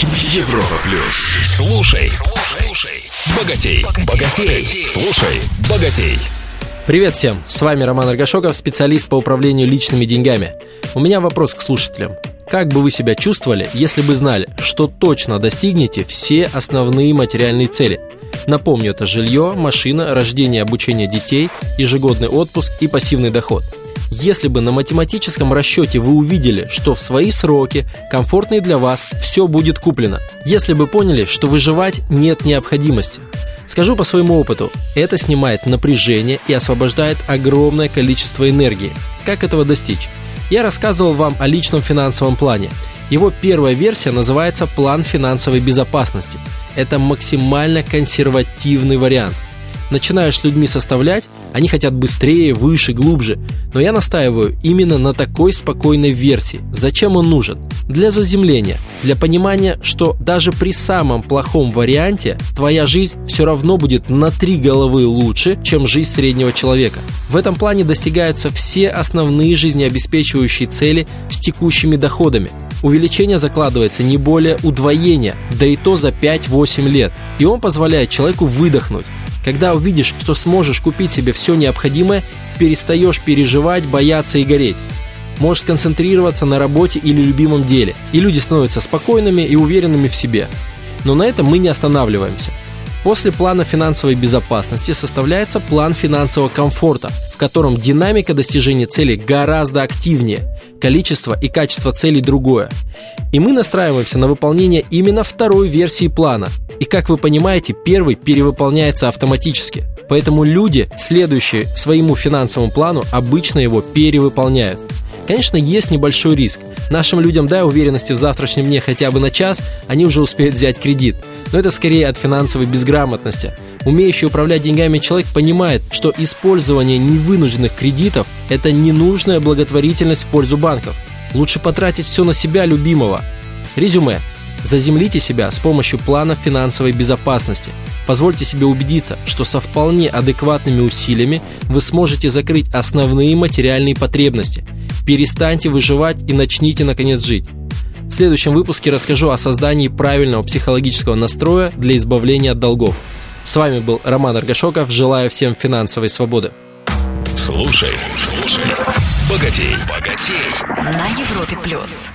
Европа плюс. Слушай, слушай, богатей, богатей, слушай, богатей. Привет всем, с вами Роман Аргашоков, специалист по управлению личными деньгами. У меня вопрос к слушателям. Как бы вы себя чувствовали, если бы знали, что точно достигнете все основные материальные цели? Напомню, это жилье, машина, рождение обучение детей, ежегодный отпуск и пассивный доход – если бы на математическом расчете вы увидели, что в свои сроки, комфортные для вас, все будет куплено. Если бы поняли, что выживать нет необходимости. Скажу по своему опыту, это снимает напряжение и освобождает огромное количество энергии. Как этого достичь? Я рассказывал вам о личном финансовом плане. Его первая версия называется «План финансовой безопасности». Это максимально консервативный вариант – начинаешь с людьми составлять, они хотят быстрее, выше, глубже. Но я настаиваю именно на такой спокойной версии. Зачем он нужен? Для заземления, для понимания, что даже при самом плохом варианте твоя жизнь все равно будет на три головы лучше, чем жизнь среднего человека. В этом плане достигаются все основные жизнеобеспечивающие цели с текущими доходами. Увеличение закладывается не более удвоения, да и то за 5-8 лет. И он позволяет человеку выдохнуть, когда увидишь, что сможешь купить себе все необходимое, перестаешь переживать, бояться и гореть. Можешь сконцентрироваться на работе или любимом деле, и люди становятся спокойными и уверенными в себе. Но на этом мы не останавливаемся. После плана финансовой безопасности составляется план финансового комфорта, в котором динамика достижения цели гораздо активнее, количество и качество целей другое. И мы настраиваемся на выполнение именно второй версии плана – и как вы понимаете, первый перевыполняется автоматически. Поэтому люди, следующие своему финансовому плану, обычно его перевыполняют. Конечно, есть небольшой риск. Нашим людям дай уверенности в завтрашнем дне хотя бы на час, они уже успеют взять кредит. Но это скорее от финансовой безграмотности. Умеющий управлять деньгами человек понимает, что использование невынужденных кредитов – это ненужная благотворительность в пользу банков. Лучше потратить все на себя любимого. Резюме. Заземлите себя с помощью плана финансовой безопасности. Позвольте себе убедиться, что со вполне адекватными усилиями вы сможете закрыть основные материальные потребности. Перестаньте выживать и начните наконец жить. В следующем выпуске расскажу о создании правильного психологического настроя для избавления от долгов. С вами был Роман Аргашоков. Желаю всем финансовой свободы. Слушай, слушай, богатей, богатей. На Европе плюс.